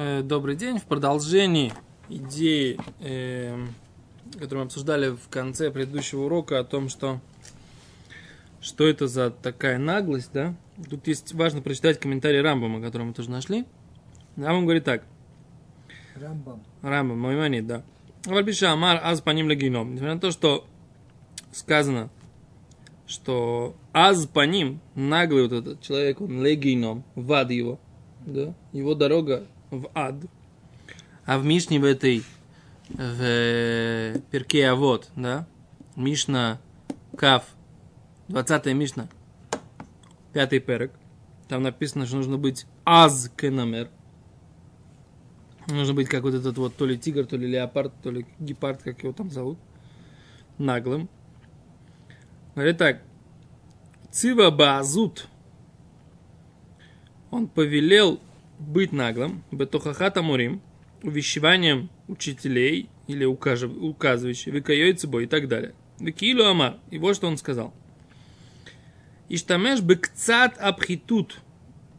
Э, добрый день. В продолжении идеи, э, которую мы обсуждали в конце предыдущего урока о том, что что это за такая наглость, да? Тут есть важно прочитать комментарий Рамбама, который мы тоже нашли. Рамбам говорит так. Рамбам. Рамбам, мой манит, да. Вальбиша Амар аз по ним легином. Несмотря на то, что сказано, что аз по ним, наглый вот этот человек, он легином, в ад его, да, его дорога в ад. А в Мишне в этой, в Перке Авод, да, Мишна Кав, 20 Мишна, пятый перек, там написано, что нужно быть аз кенамер. Нужно быть как вот этот вот то ли тигр, то ли леопард, то ли гепард, как его там зовут, наглым. Говорит так, Цива Баазут, он повелел быть наглым, бетохахата мурим, увещеванием учителей или указывающих, выкаёй цибой и так далее. Викилу амар. И вот что он сказал. Иштамеш бекцат абхитут.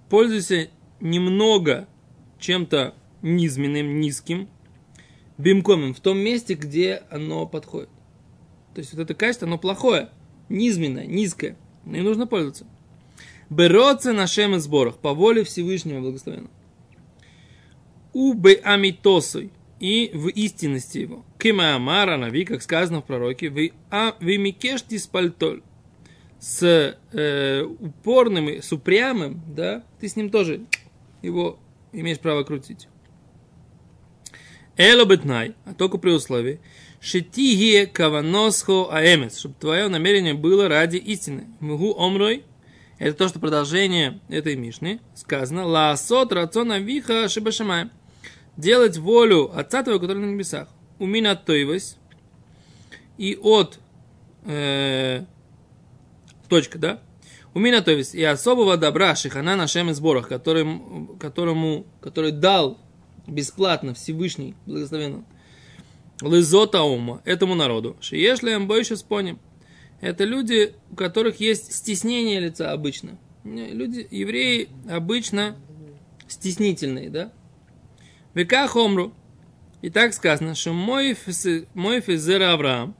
Пользуйся немного чем-то низменным, низким, бимкомим, в том месте, где оно подходит. То есть вот это качество, оно плохое, низменное, низкое. И нужно пользоваться. Бероться на шем и сборах, по воле Всевышнего благословенного. Убе амитосой, и в истинности его. Кима Амара Нави, как сказано в пророке, вы, а, вы микешти спальтоль. С э, упорным, с упрямым, да, ты с ним тоже его имеешь право крутить. Эло бетнай, а только при условии, шитигие каваносхо аэмес, чтобы твое намерение было ради истины. Мгу омрой, это то, что продолжение этой Мишны сказано. Лаасот рацона виха шибашамай. Делать волю Отца твоего, который на небесах. Умина тойвась. И от... Э, точка, да? Умина тойвась. И особого добра Шихана нашем сборах, которым, которому, который дал бесплатно Всевышний, благословенно, Лызота ума, этому народу. Шиешли больше споним. Это люди, у которых есть стеснение лица обычно. Люди, евреи обычно стеснительные, да? Века хомру. И так сказано, что мой физера Авраам,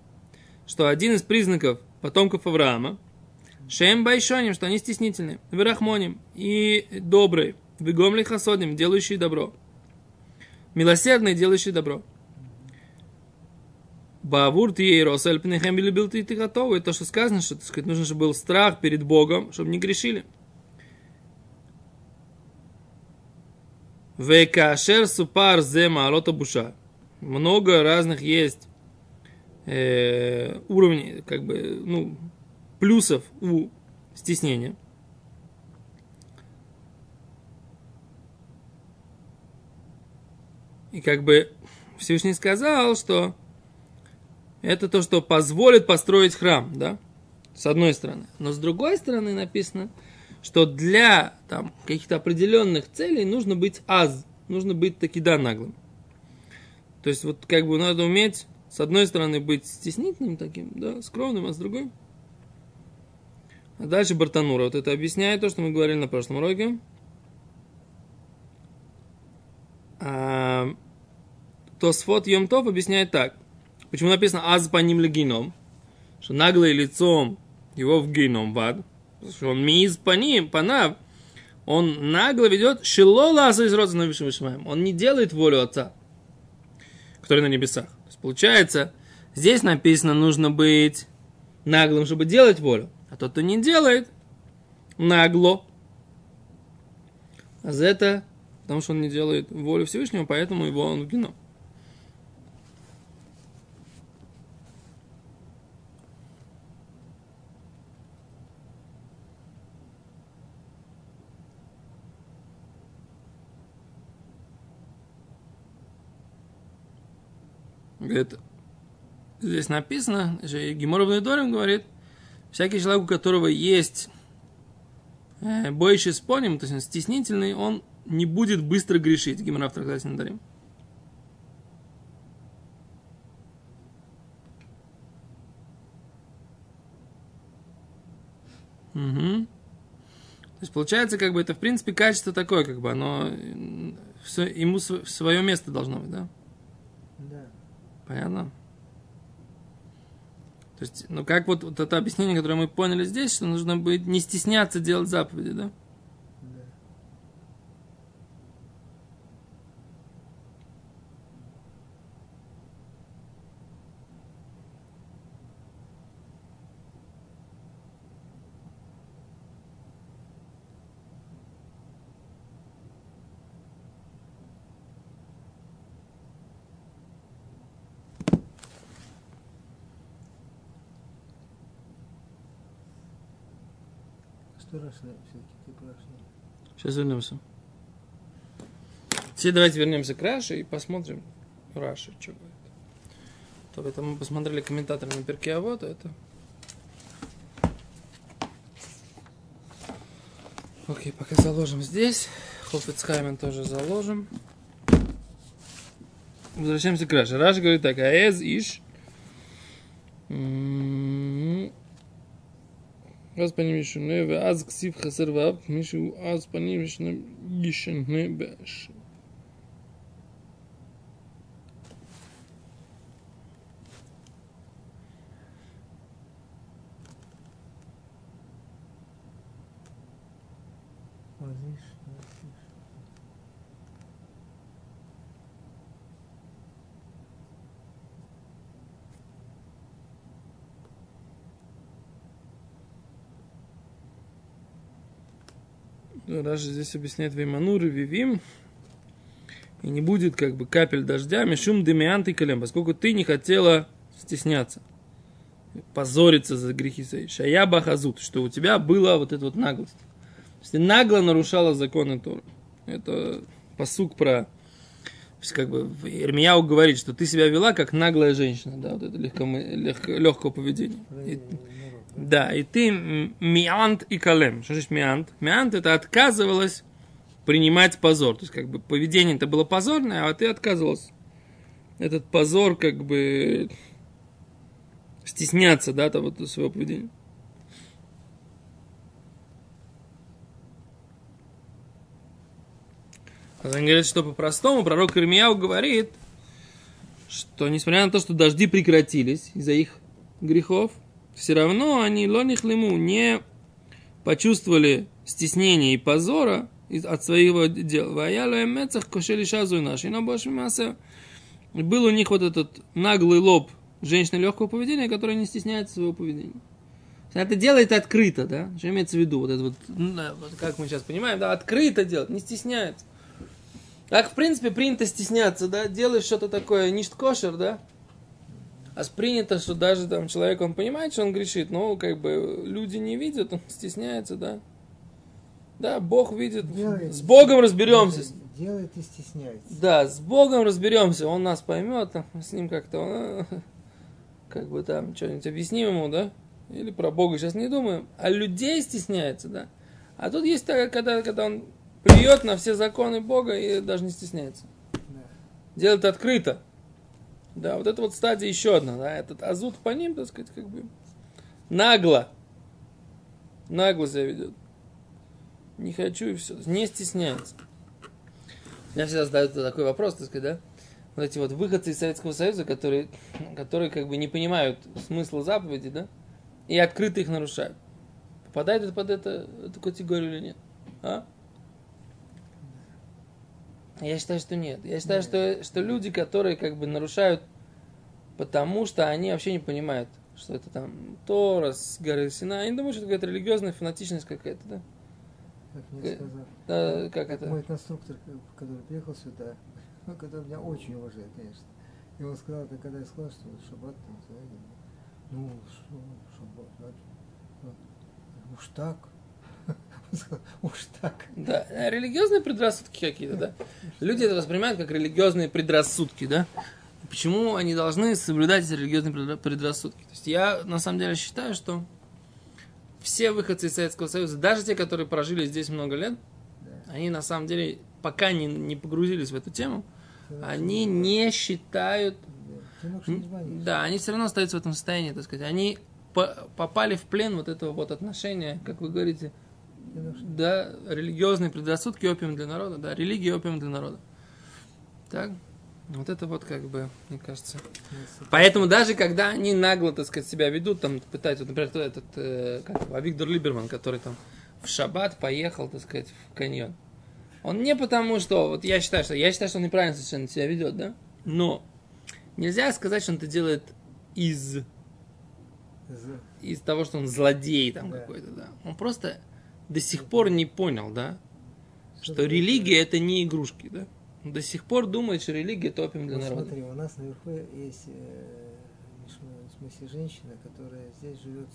что один из признаков потомков Авраама, Шем Байшоним, что они стеснительны, Верахмоним и добрые, Вегомли Хасодим, делающие добро, милосердные, делающие добро. Бавур ты Росель Пнехем любил ты ты готовы. То, что сказано, что так сказать, нужно, чтобы был страх перед Богом, чтобы не грешили. Векашер супар зема алота буша. Много разных есть э, уровней, как бы, ну, плюсов у стеснения. И как бы Всевышний сказал, что это то, что позволит построить храм, да, с одной стороны. Но с другой стороны написано, что для там, каких-то определенных целей нужно быть аз, нужно быть таки да наглым. То есть вот как бы надо уметь с одной стороны быть стеснительным таким, да, скромным, а с другой. А дальше Бартанура вот это объясняет то, что мы говорили на прошлом уроке. А, Тосфот Йомтов объясняет так. Почему написано аз по ним геном? Что наглое лицом его в геном в ад. Что он миз по ним, панав. Он нагло ведет шилола из родственным Он не делает волю отца, который на небесах. То есть, получается, здесь написано, нужно быть наглым, чтобы делать волю. А тот, кто не делает, нагло. А за это, потому что он не делает волю Всевышнего, поэтому его он в геном. Говорит, здесь написано, что Геморовный Дорим говорит, всякий человек, у которого есть э, больше споним, то есть он стеснительный, он не будет быстро грешить. Геморрав трактате Надарим. Угу. То есть получается, как бы это в принципе качество такое, как бы оно все, ему св- свое место должно быть? Да. Понятно? То есть, ну как вот, вот это объяснение, которое мы поняли здесь, что нужно быть не стесняться делать заповеди? Да. Сейчас вернемся. Теперь давайте вернемся к Раше и посмотрим Раши, что говорит. То это мы посмотрели комментаторы на перке, а вот это. Окей, пока заложим здесь. Хофицхаймен тоже заложим. Возвращаемся к Раше. Раша говорит так, аэз иш. אז פנים ישונה, ואז כסיב חסר ו', מישהו אז פנים ישנה, ישנה Раша здесь объясняет Вейманур и Вивим. И не будет как бы капель дождя, мишум демиант и колем, поскольку ты не хотела стесняться, позориться за грехи свои. Шая бахазут, что у тебя была вот эта вот наглость. То есть ты нагло нарушала законы Тора. Это посук про... Как бы Ирмияу говорит, что ты себя вела как наглая женщина, да, вот это легко, легкого поведения. И- да? и ты миант и калем. Что значит миант? Миант это отказывалась принимать позор. То есть, как бы поведение это было позорное, а ты отказывалась этот позор, как бы стесняться, да, того своего поведения. А он говорит, что по-простому пророк Ирмияу говорит, что несмотря на то, что дожди прекратились из-за их грехов, все равно они лонихлему не почувствовали стеснения и позора от своего дела. Масса. И был у них вот этот наглый лоб женщины легкого поведения, которая не стесняется своего поведения. Это делает открыто, да? Что имеется в виду? Вот это ну, вот как мы сейчас понимаем, да, открыто делать, не стесняется. Как, в принципе, принято стесняться, да? Делаешь что-то такое ништь кошер, да? А принято, что даже там человек, он понимает, что он грешит, но как бы люди не видят, он стесняется, да? Да, Бог видит. Делает. С Богом разберемся. Делает и стесняется. Да, с Богом разберемся, он нас поймет, там, с ним как-то, он, а, как бы там, что-нибудь объясним ему, да? Или про Бога сейчас не думаем, а людей стесняется, да? А тут есть такая, когда, когда он плюет на все законы Бога и даже не стесняется. Да. Делает открыто. Да, вот это вот стадия еще одна, да, этот азут по ним, так сказать, как бы нагло, нагло себя ведет. Не хочу и все, не стесняется. Меня всегда задают такой вопрос, так сказать, да, вот эти вот выходцы из Советского Союза, которые, которые как бы не понимают смысла заповеди, да, и открыто их нарушают. Попадает это под это, эту категорию или нет? А? Я считаю, что нет. Я считаю, что, что люди, которые как бы нарушают, потому что они вообще не понимают, что это там Тора с горы Сина. Они думают, что это какая-то религиозная фанатичность какая-то, да? Как мне Э, сказал. Да, как это? Мой конструктор, который приехал сюда, ну, который меня очень уважает, конечно. И он сказал, это когда я сказал, что шаббат там, ну, шаббат, ну, уж так. Уж так. Да, э, религиозные предрассудки какие-то, да? Люди это воспринимают как религиозные предрассудки, да? Почему они должны соблюдать эти религиозные предра- предрассудки? То есть я на самом деле считаю, что все выходцы из Советского Союза, даже те, которые прожили здесь много лет, они на самом деле, пока не, не погрузились в эту тему, они не считают Да. Они все равно остаются в этом состоянии, так сказать. Они по- попали в плен вот этого вот отношения, как вы говорите. Да, религиозные предрассудки опиум для народа, да, религия опиум для народа. Так? Вот это вот как бы, мне кажется. Поэтому даже когда они нагло, так сказать, себя ведут, там пытаются, вот, например, кто этот, э, как его, Виктор Либерман, который там в шаббат поехал, так сказать, в каньон. Он не потому, что, вот я считаю, что, я считаю, что он неправильно совершенно себя ведет, да? Но нельзя сказать, что он это делает из, из того, что он злодей там Да. какой-то, да. Он просто до сих пор не понял, да, что религия это не игрушки, да. Он до сих пор думает, что религия это опиум для Вот народа. смотри, у нас наверху есть э, в смысле женщина, которая здесь живет,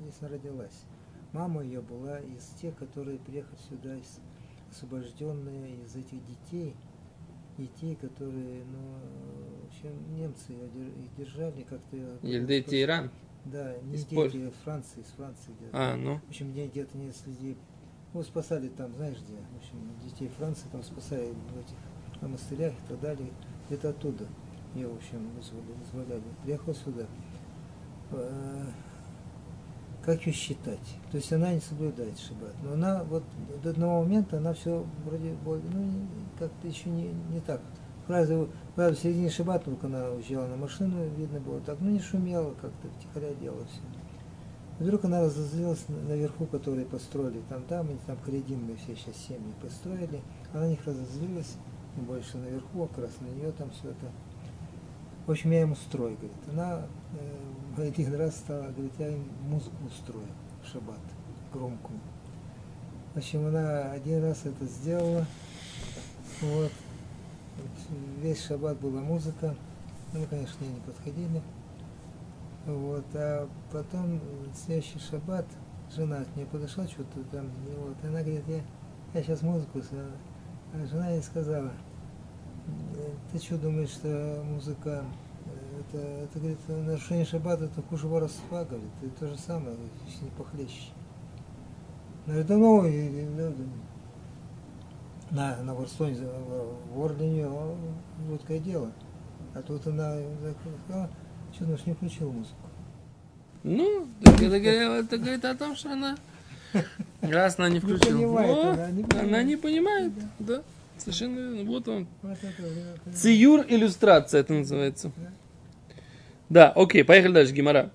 здесь она родилась. Мама ее была из тех, которые приехали сюда, из, освобожденные из этих детей, детей, которые, ну, в общем, немцы ее держали как-то. Ельды Тиран. Да, не из дети, Франции, из Франции где-то. А, ну. В общем, где- где-то несколько людей, ну, спасали там, знаешь где, в общем, детей Франции там спасали в этих монастырях и так далее, где-то оттуда. Ее, в общем, вызвали, вызволяли. Приехал сюда. Э, Как ее считать? То есть она не соблюдает шаббат. Но она вот до одного момента она все вроде ну, как-то еще не, не так. Правда, правда, в середине шаббата, только она уезжала на машину, видно было так, ну не шумела, как-то втихаря делала все. Вдруг она разозлилась на- наверху, которые построили там, и там харидимные все сейчас семьи построили. Она на них разозлилась, тем больше наверху, как раз на нее там все это. В общем, я ему устрою, говорит. Она э, один раз стала, говорит, я им музыку устрою шаббат, громкую. В общем, она один раз это сделала. Вот. Весь шаббат была музыка. Ну, мы, конечно, к ней не подходили. Вот, а потом следующий шаббат жена от нее подошла, что-то там, вот, она говорит, я, я сейчас музыку, а жена ей сказала, «Э, ты что думаешь, что музыка, это, это, говорит, нарушение шаббата, это хуже воровства, говорит, это то же самое, говорит, не похлеще. Она говорит, да ну, ну, на, на воровство, не за- вор для нее, жуткое дело. А тут она сказала, что думаешь, не включила музыку. Ну, так это, говорит- это говорит о том, что она раз она не включила. понимает, О, она не она понимает. не понимает. Да, совершенно верно. Вот он. Вот это, Циюр иллюстрация это называется. Да, окей, поехали дальше, Гимара.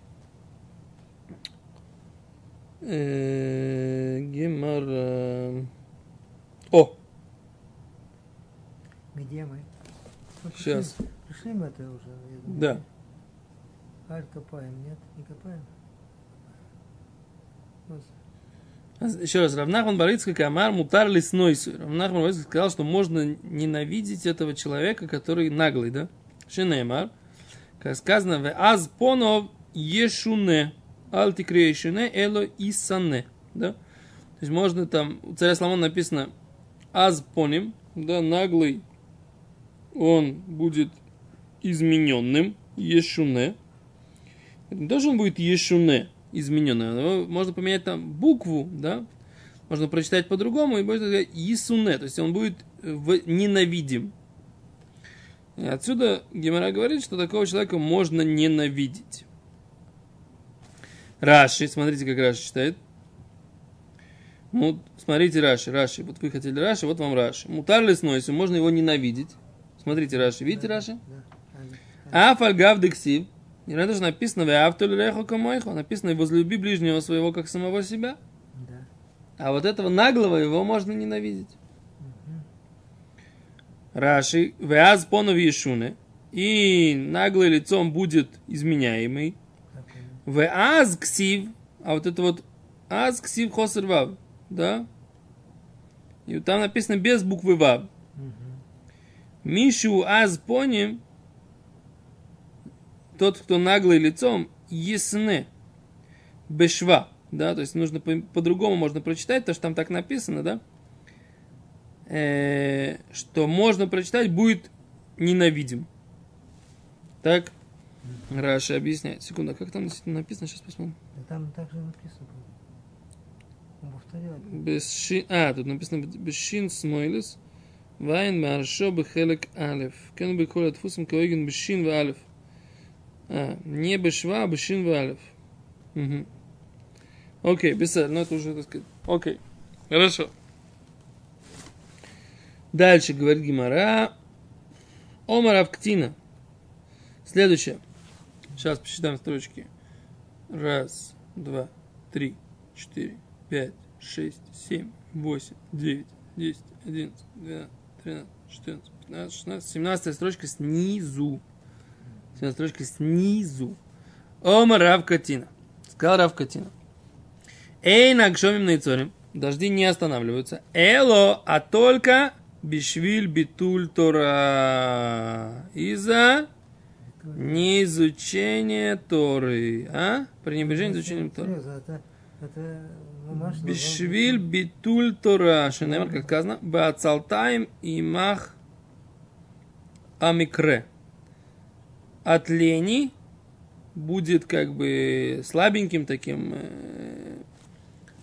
Э, Гемара. О, Где мы? Мы пришли- Щас. Пришли мы это уже, да. Аль копаем, нет? Не копаем? Вот. Еще раз, Равнахман Барицкий Камар Мутар Леснойсу. Равнахман Барицкий сказал, что можно ненавидеть этого человека, который наглый, да? Шинеймар. Как сказано, в аз понов ешуне, алтикре ешуне, эло исане. Да? То есть можно там, у царя Соломона написано аз поним, да, наглый, он будет измененным, ешуне. Не то, что он будет ешуне, измененным. Можно поменять там букву, да, можно прочитать по-другому, и будет Исуне, то есть он будет э, ненавидим. И отсюда Гемора говорит, что такого человека можно ненавидеть. Раши, смотрите, как Раши читает. Ну, смотрите Раши, Раши. Вот вы хотели Раши, вот вам Раши. Мутар леснойсу, можно его ненавидеть. Смотрите Раши, видите Раши? Да. Афаль гав дексив. И это же написано, в автоль реху камойху. Написано, возлюби ближнего своего, как самого себя. Да. А вот этого наглого его можно ненавидеть. Раши, веаз понов ешуне. И наглый лицом будет изменяемый. Веаз ксив. А вот это вот аз ксив хосер вав. Да? И там написано без буквы вав. Мишу аз поним, тот, кто наглый лицом, ясне, бешва, да, то есть нужно по- по-другому можно прочитать, то, что там так написано, да, Э, что можно прочитать, будет ненавидим. Так, Раша объясняет. Секунду, а как там написано, сейчас посмотрим. Да там так же написано было. Повторял. Бешин, а, тут написано Бешин смойлес, вайн маршо бехелек алев. Кен бы колет фусом коеген Бешин в алев. А, не бешва, а Бешин в алев. Мгм. Окей, бесед, ну это уже, так сказать, окей. Хорошо. Дальше говорит Гимара. Омар Авктина. Следующее. Сейчас посчитаем строчки. Раз, два, три, четыре, пять, шесть, семь, восемь, девять, десять, одиннадцать, двенадцать, тринадцать, четырнадцать, пятнадцать, шестнадцать, семнадцатая строчка снизу. Семнадцатая строчка снизу. Омар Равкатина. Сказал Равкатина. Эй, нагшомим на Ицорим. Дожди не останавливаются. Эло, а только бишвиль битуль Тора. Из-за неизучения Торы. А? Пренебрежение изучением Торы. Это, это Бишвиль битуль Тора. Шинемар, как сказано. Баацалтаем имах амикре. От лени будет как бы слабеньким таким э,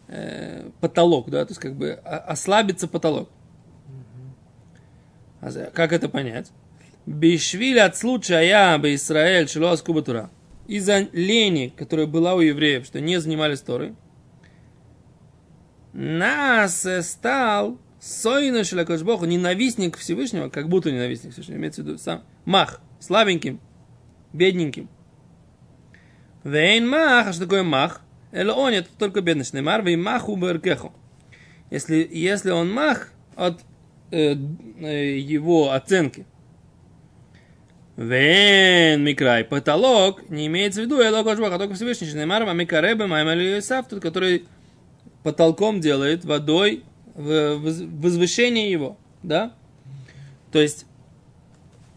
э, потолок, да, то есть как бы ослабится потолок. А Как это понять? Бишвиль от случая я бы Израиль шило аскубатура. Из-за лени, которая была у евреев, что не занимались Торой, нас стал Сойна Шелакошбоху, ненавистник Всевышнего, как будто ненавистник Всевышнего, имеется в виду сам Мах, слабеньким, бедненьким. Вейн Мах, а что такое Мах? Эло он, это только бедность. Немар, вей Маху Беркеху. Если, если он Мах от э, э, его оценки. Вен микрай. Потолок не имеется в виду Эло Кошбах, а только Всевышний. Немар, а микаребе маймали тот, который потолком делает водой возвышение его, да? То есть,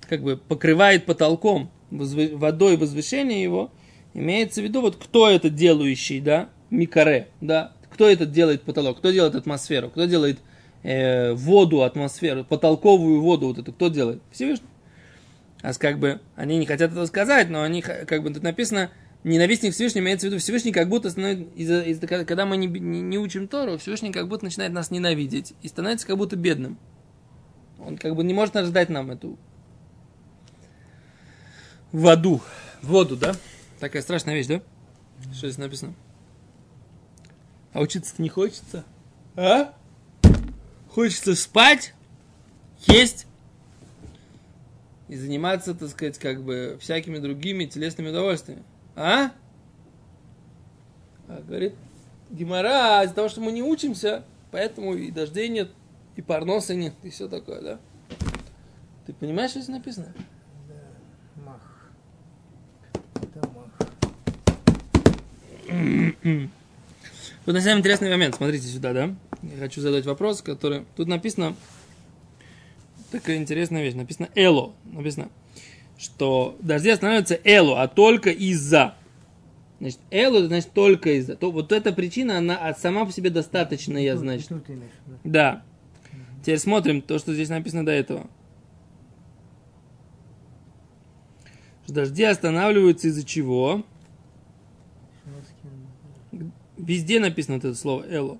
как бы покрывает потолком водой возвышение его, имеется в виду вот кто это делающий, да? Микаре, да? Кто это делает потолок? Кто делает атмосферу? Кто делает э, воду, атмосферу, потолковую воду вот это? Кто делает? Всевышний. А как бы они не хотят этого сказать, но они как бы тут написано ненавистник Всевышний имеется в виду Всевышний как будто становится, из-за, из-за- когда мы не, не, не учим Тору, Всевышний как будто начинает нас ненавидеть и становится как будто бедным. Он как бы не может ожидать нам эту воду, воду, да? Такая страшная вещь, да? Что здесь написано? А учиться-то не хочется? А? Хочется спать, есть и заниматься, так сказать, как бы всякими другими телесными удовольствиями. А? А, говорит, Гимара, из-за того, что мы не учимся, поэтому и дождей нет, и парноса нет, и все такое, да? Ты понимаешь, что здесь написано? Да, мах. Это мах. Тут на самом интересный момент, смотрите сюда, да? Я хочу задать вопрос, который... Тут написано... Такая интересная вещь. Написано «эло». Написано, что дожди останавливаются «эло», а только из-за. Значит, это значит только из-за. То, вот эта причина, она сама по себе достаточная, Тут- значит. Тут ты имеешь, да. Да. Теперь смотрим то, что здесь написано до этого. Дожди останавливаются из-за чего? Везде написано вот это слово «эло».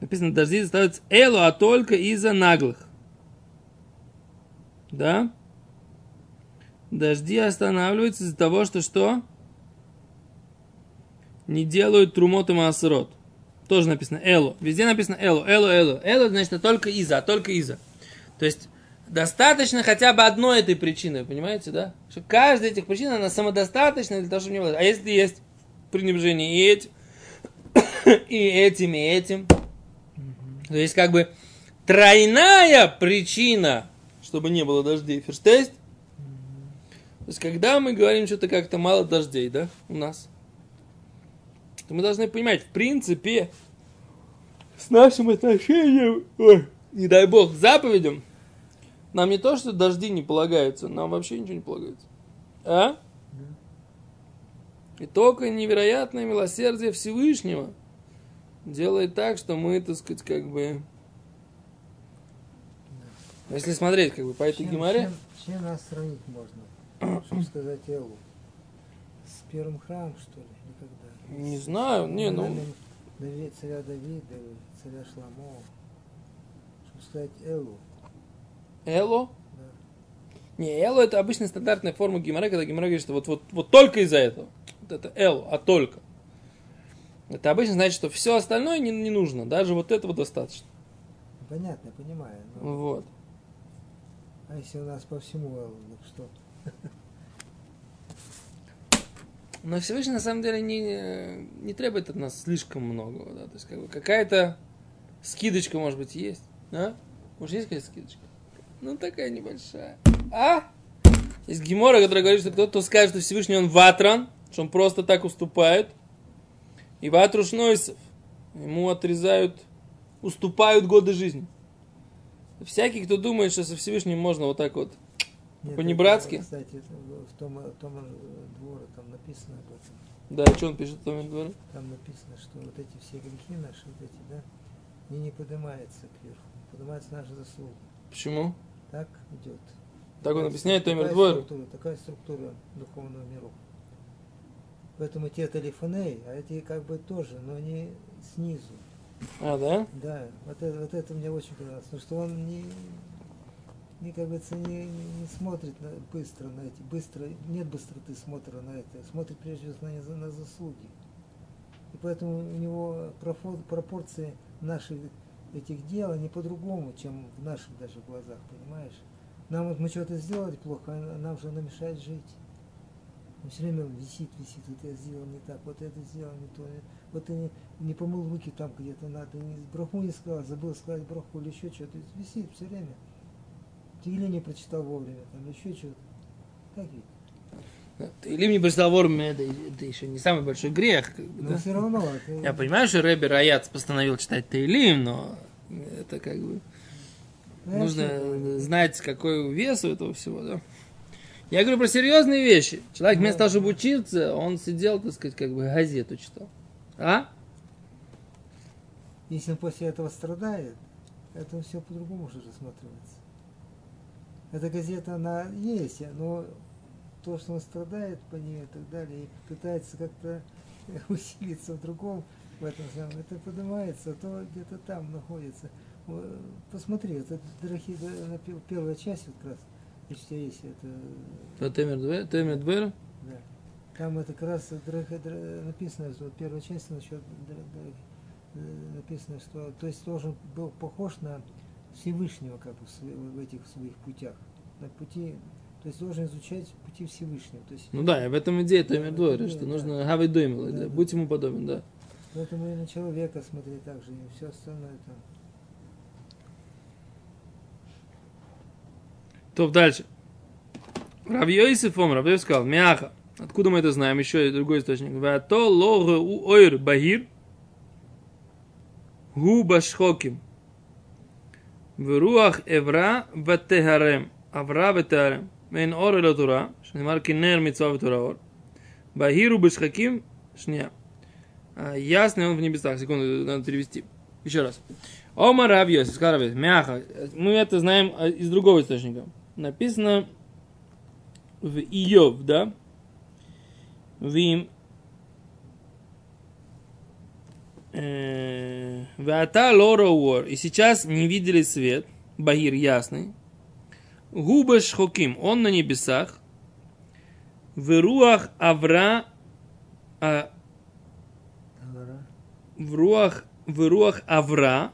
Написано, дожди оставляются «эло», а только из-за наглых. Да? Дожди останавливаются из-за того, что что? Не делают трумот и маасрот. Тоже написано «эло». Везде написано «эло», «эло», «эло». «Эло» значит только из-за, а только из-за. То есть, достаточно хотя бы одной этой причины, понимаете, да? Что каждая из этих причин, она самодостаточна для того, чтобы не было. А если есть пренебрежение и этим, и этим, и этим, то есть как бы тройная причина, чтобы не было дождей. Ферштейст? То есть когда мы говорим что-то как-то мало дождей, да, у нас, то мы должны понимать, в принципе, с нашим отношением, ой, не дай бог, заповедям, нам не то, что дожди не полагаются, нам вообще ничего не полагается. А? И только невероятное милосердие Всевышнего делает так, что мы, так сказать, как бы... Если смотреть, как бы, по этой Чем, геморе, чем, чем нас сравнить можно? Чтобы сказать Элу. С первым храмом, что ли? Никогда. не знаю, не, ну, Наверное, Давид, царя Давида, царя Шламова. Чтобы сказать Элу. Эло. Да. Не, Эло это обычная стандартная форма гемора, когда гемора говорит, что вот, вот, вот только из-за этого. Вот это Эло, а только. Это обычно значит, что все остальное не, не нужно, даже вот этого достаточно. Понятно, понимаю. но- Вот. А если у нас по всему, так что? Но Всевышний на самом деле не, не требует от нас слишком многого, да, то есть как бы какая-то скидочка, может быть, есть, да? Может, есть какая-то скидочка? Ну, такая небольшая. А? Есть Гемора, который говорит, что кто-то скажет, что Всевышний он ватран, что он просто так уступает. И ватруш нойсов. Ему отрезают, уступают годы жизни. Всякий, кто думает, что со Всевышним можно вот так вот Нет, По-небратски? это, Кстати, в том, в том дворе там написано об этом. Да, что он пишет в том говорит? Там написано, что вот эти все грехи наши, вот эти, да, они не поднимаются кверху, поднимаются наши заслуги. Почему? Так идет. Так он объясняет Томер Двор. структура, Такая структура духовного мира. Поэтому те телефоней, а эти как бы тоже, но они снизу. А, да? Да, вот это, вот это мне очень понравилось, потому что он не, не как говорится, не, не смотрит на- быстро на эти, быстро, нет быстроты смотра на это, смотрит прежде всего на, на заслуги. И поэтому у него пропорции наших этих дел, они по-другому, чем в наших даже глазах, понимаешь? Нам вот мы что-то сделали плохо, а нам же оно мешает жить. Он все время висит, висит, вот я сделал не так, вот это сделал не то, вот ты не, не помыл руки там где-то надо, не, браху не сказал, забыл сказать браху или еще что-то, висит все время. Или не прочитал вовремя, там еще что-то. Так ведь. Ты Или мне прочитал вовремя, это, это еще не самый большой грех. как Но да? все равно это... Я понимаю, что Рэбби Раяц постановил читать Таилим, но это как бы Ну, я нужно вообще- знать, какой вес у этого всего, да. Я говорю про серьезные вещи. Человек вместо того, чтобы учиться, он сидел, так сказать, как бы газету читал. А? Если он после этого страдает, это все по-другому уже рассматривается. Эта газета, она есть, но то, что он страдает по ней и так далее, и пытается как-то усилиться в другом, в этом самом, это поднимается, а то где-то там находится. Посмотри, это дорогие, первая часть вот как раз, если есть это, Двер? да. Там это как раз написано, что вот первая часть насчет э, написано, что то есть должен был похож на Всевышнего как бы в, этих своих путях. На пути, то есть должен изучать пути Всевышнего. То есть Ну да, и в этом идея Двер, да, что да. нужно хавай доймел, Да, да, да. будь ему подобен, да. поэтому и на человека смотреть так же, и все остальное там. То дальше. Рав Йосиф Ом, Рав Йосиф сказал, мяха. Откуда мы это знаем? Еще и другой источник. Вато лога у ойр багир гу башхоким. В руах эвра ватехарем. Авра ватехарем. Мейн ор и латура. Шнемар кинер митцва ватураор. Бахиру бешхаким шня. Ясный он в небесах. Секунду, надо перевести. Еще раз. Омар Рабьоси, сказал мяха. Мы это знаем из другого источника. Написано в Иов, да? В им Вата Лора Уор. И сейчас не видели свет. Багир ясный. Губа Шхоким. Он на небесах. В руах Авра. а, в руах, в руах Авра,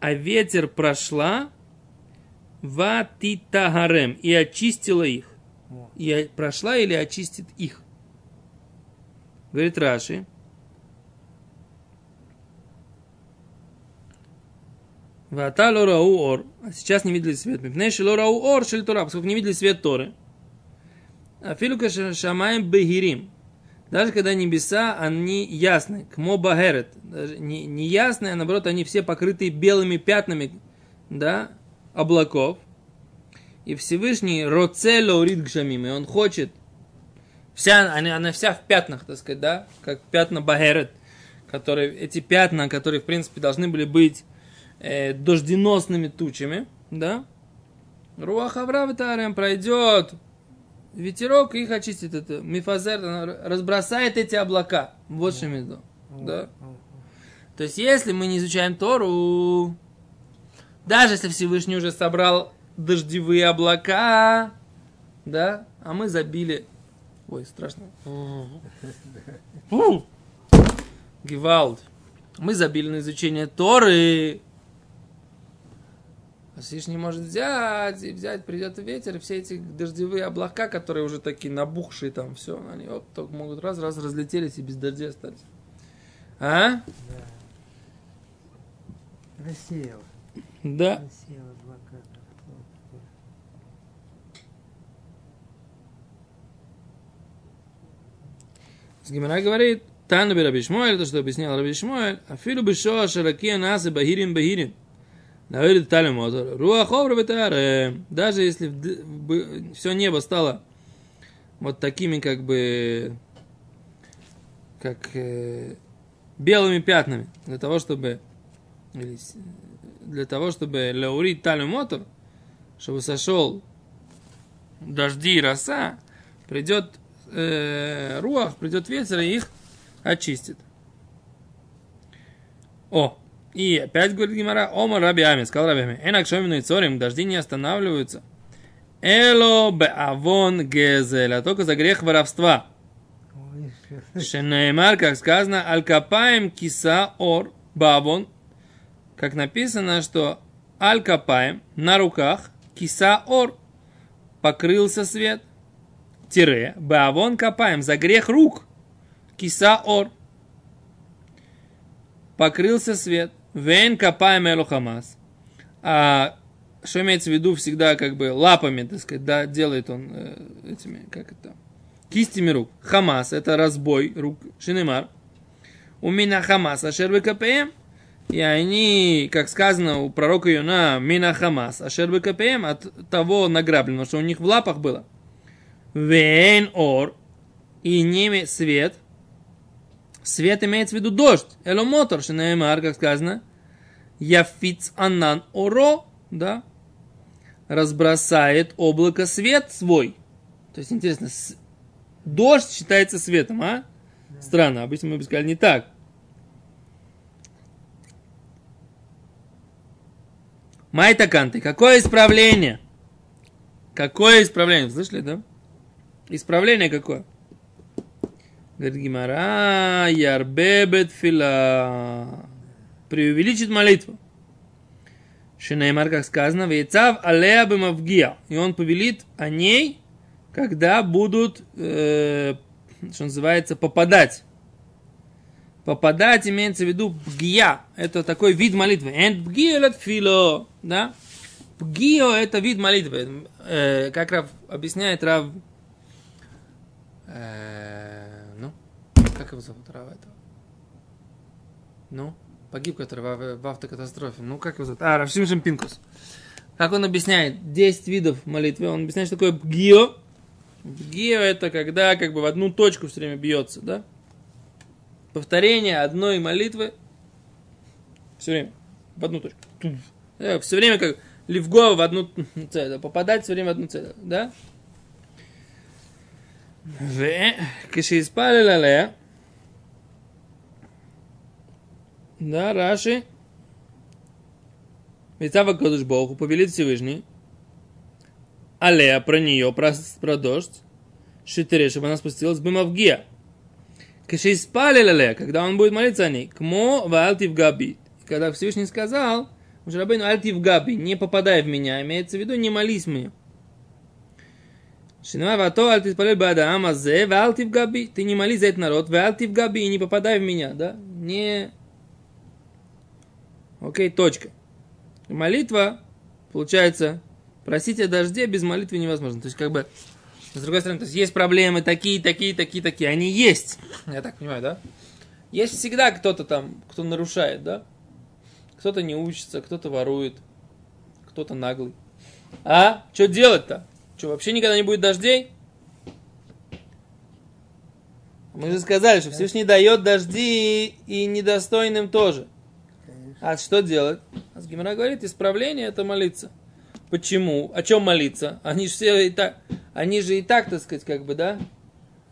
а ветер прошла ватитагарем и очистила их. И прошла или очистит их. Говорит Раши. Вата лорау ор. А сейчас не видели свет. Мипнейши лорау ор шель Тора. Поскольку не видели свет Торы. А филука шамаем бегирим. Даже когда небеса, они ясны. Кмо багерет. Даже не, не ясные, а наоборот, они все покрыты белыми пятнами, да, облаков. И Всевышний роцело урит гшамим. И он хочет вся, она, она вся в пятнах, так сказать, да, как пятна Багерет, которые, эти пятна, которые, в принципе, должны были быть э, дожденосными тучами, да, Руах Авраам Тарем пройдет, ветерок их очистит, это мифазер, разбросает эти облака, вот что имею в виду, да. То есть, если мы не изучаем Тору, даже если Всевышний уже собрал дождевые облака, да, а мы забили... Ой, страшно. Гевалд. Мы забили на изучение Торы. Всевышний может взять, и взять, придет ветер, и все эти дождевые облака, которые уже такие набухшие там, все, они оп, только могут раз-раз разлетелись и без дождя остались. А? Да. Рассеял. Да. Рассеял облака. Гимара говорит, Тану би Раби Шмуэль, то, что объяснял Раби Шмуэль, афилу бы шоа шаракия насы бахирим бахирим. Говорит Талю Мотор, руахов рабитаре. Даже если все небо стало вот такими как бы как э, белыми пятнами для того, чтобы для того, чтобы лаурить талю мотор, чтобы сошел дожди и роса, придет э, руах, придет ветер и их очистит. О, и опять говорит Гимара, Ома Раби Ами, сказал Раби Ами, Энак шомину и цорим, дожди не останавливаются. Эло беавон гезель, а только за грех воровства. Шенеймар, как сказано, аль-капаем киса ор бавон. Как написано, что аль-капаем на руках киса ор покрылся свет. Тире, бавон капаем за грех рук. כיסה אור покрылся свет. ואין כפיים אלא חמס. А что имеется в виду всегда как бы лапами, так сказать, да, делает он э, этими, как это, кистями рук. חמס – это разбой рук. שנאמר ומן החמס אשר בכפיהם. И они, как сказано у пророка Йона, מן החמס אשר בכפיהם, от того награбленного, что у них в лапах было. Вейн ор, и ними свет. Свет имеется в виду дождь. Эломотор, шинемар, как сказано. Яфиц анан оро, да, разбросает облако свет свой. То есть, интересно, с- дождь считается светом, а? Странно, обычно мы бы сказали не так. Майтаканты, какое исправление? Какое исправление? Слышали, да? Исправление какое? Говорит Гимара, ярбебет фила. Преувеличит молитву. Шинеймар, как сказано, вейцав алея бемавгия. И он повелит о ней, когда будут, э, что называется, попадать. Попадать имеется в виду пгия. Это такой вид молитвы. Пгия лет фило. Да? Пгио это вид молитвы. Э, как Рав объясняет Рав... э, как его зовут, Рава этого? Ну, погиб, который в, автокатастрофе. Ну, как его зовут? А, Равшимшин Пинкус. Как он объясняет? 10 видов молитвы. Он объясняет, что такое бгио. Бгио – это когда как бы в одну точку все время бьется, да? Повторение одной молитвы все время. В одну точку. Э, все время как левго в одну цель. Попадать все время в одну цель, да? Каши испалилале. Да, Раши, Митцав Акодыш Богу, повелит Всевышний, Алея про нее, про, про дождь, Шитере, чтобы она спустилась, Бимавгия. Кашиспалил Алея, когда он будет молиться о ней, Кмо Ваалтив Габи. Когда Всевышний сказал, Мужрабейну Альтив Габи, не попадай в меня, имеется в виду, не молись мне. Шинма вато аль тиспалель бада амазе, валтив габи. Ты не молись за этот народ, валтив габи и не попадай в меня, да? Не... Окей, точка. Молитва, получается, просить о дожде без молитвы невозможно. То есть, как бы, с другой стороны, то есть, есть проблемы такие, такие, такие, такие. Они есть. Я так понимаю, да? Есть всегда кто-то там, кто нарушает, да? Кто-то не учится, кто-то ворует, кто-то наглый. А? Что делать-то? Что, вообще никогда не будет дождей? Мы же сказали, что Всевышний дает дожди и недостойным тоже. А что делать? А Гимара говорит, исправление это молиться. Почему? О чем молиться? Они же все и так, они же и так, так сказать, как бы, да?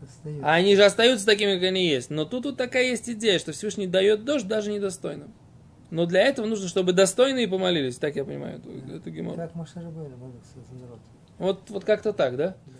Остается. А они же остаются такими, как они есть. Но тут вот такая есть идея, что Всевышний дает дождь даже недостойным. Но для этого нужно, чтобы достойные помолились. Так я понимаю эту, эту геморру. Как Маша Рабейна молился за народ. Вот, вот как-то так, да? Да.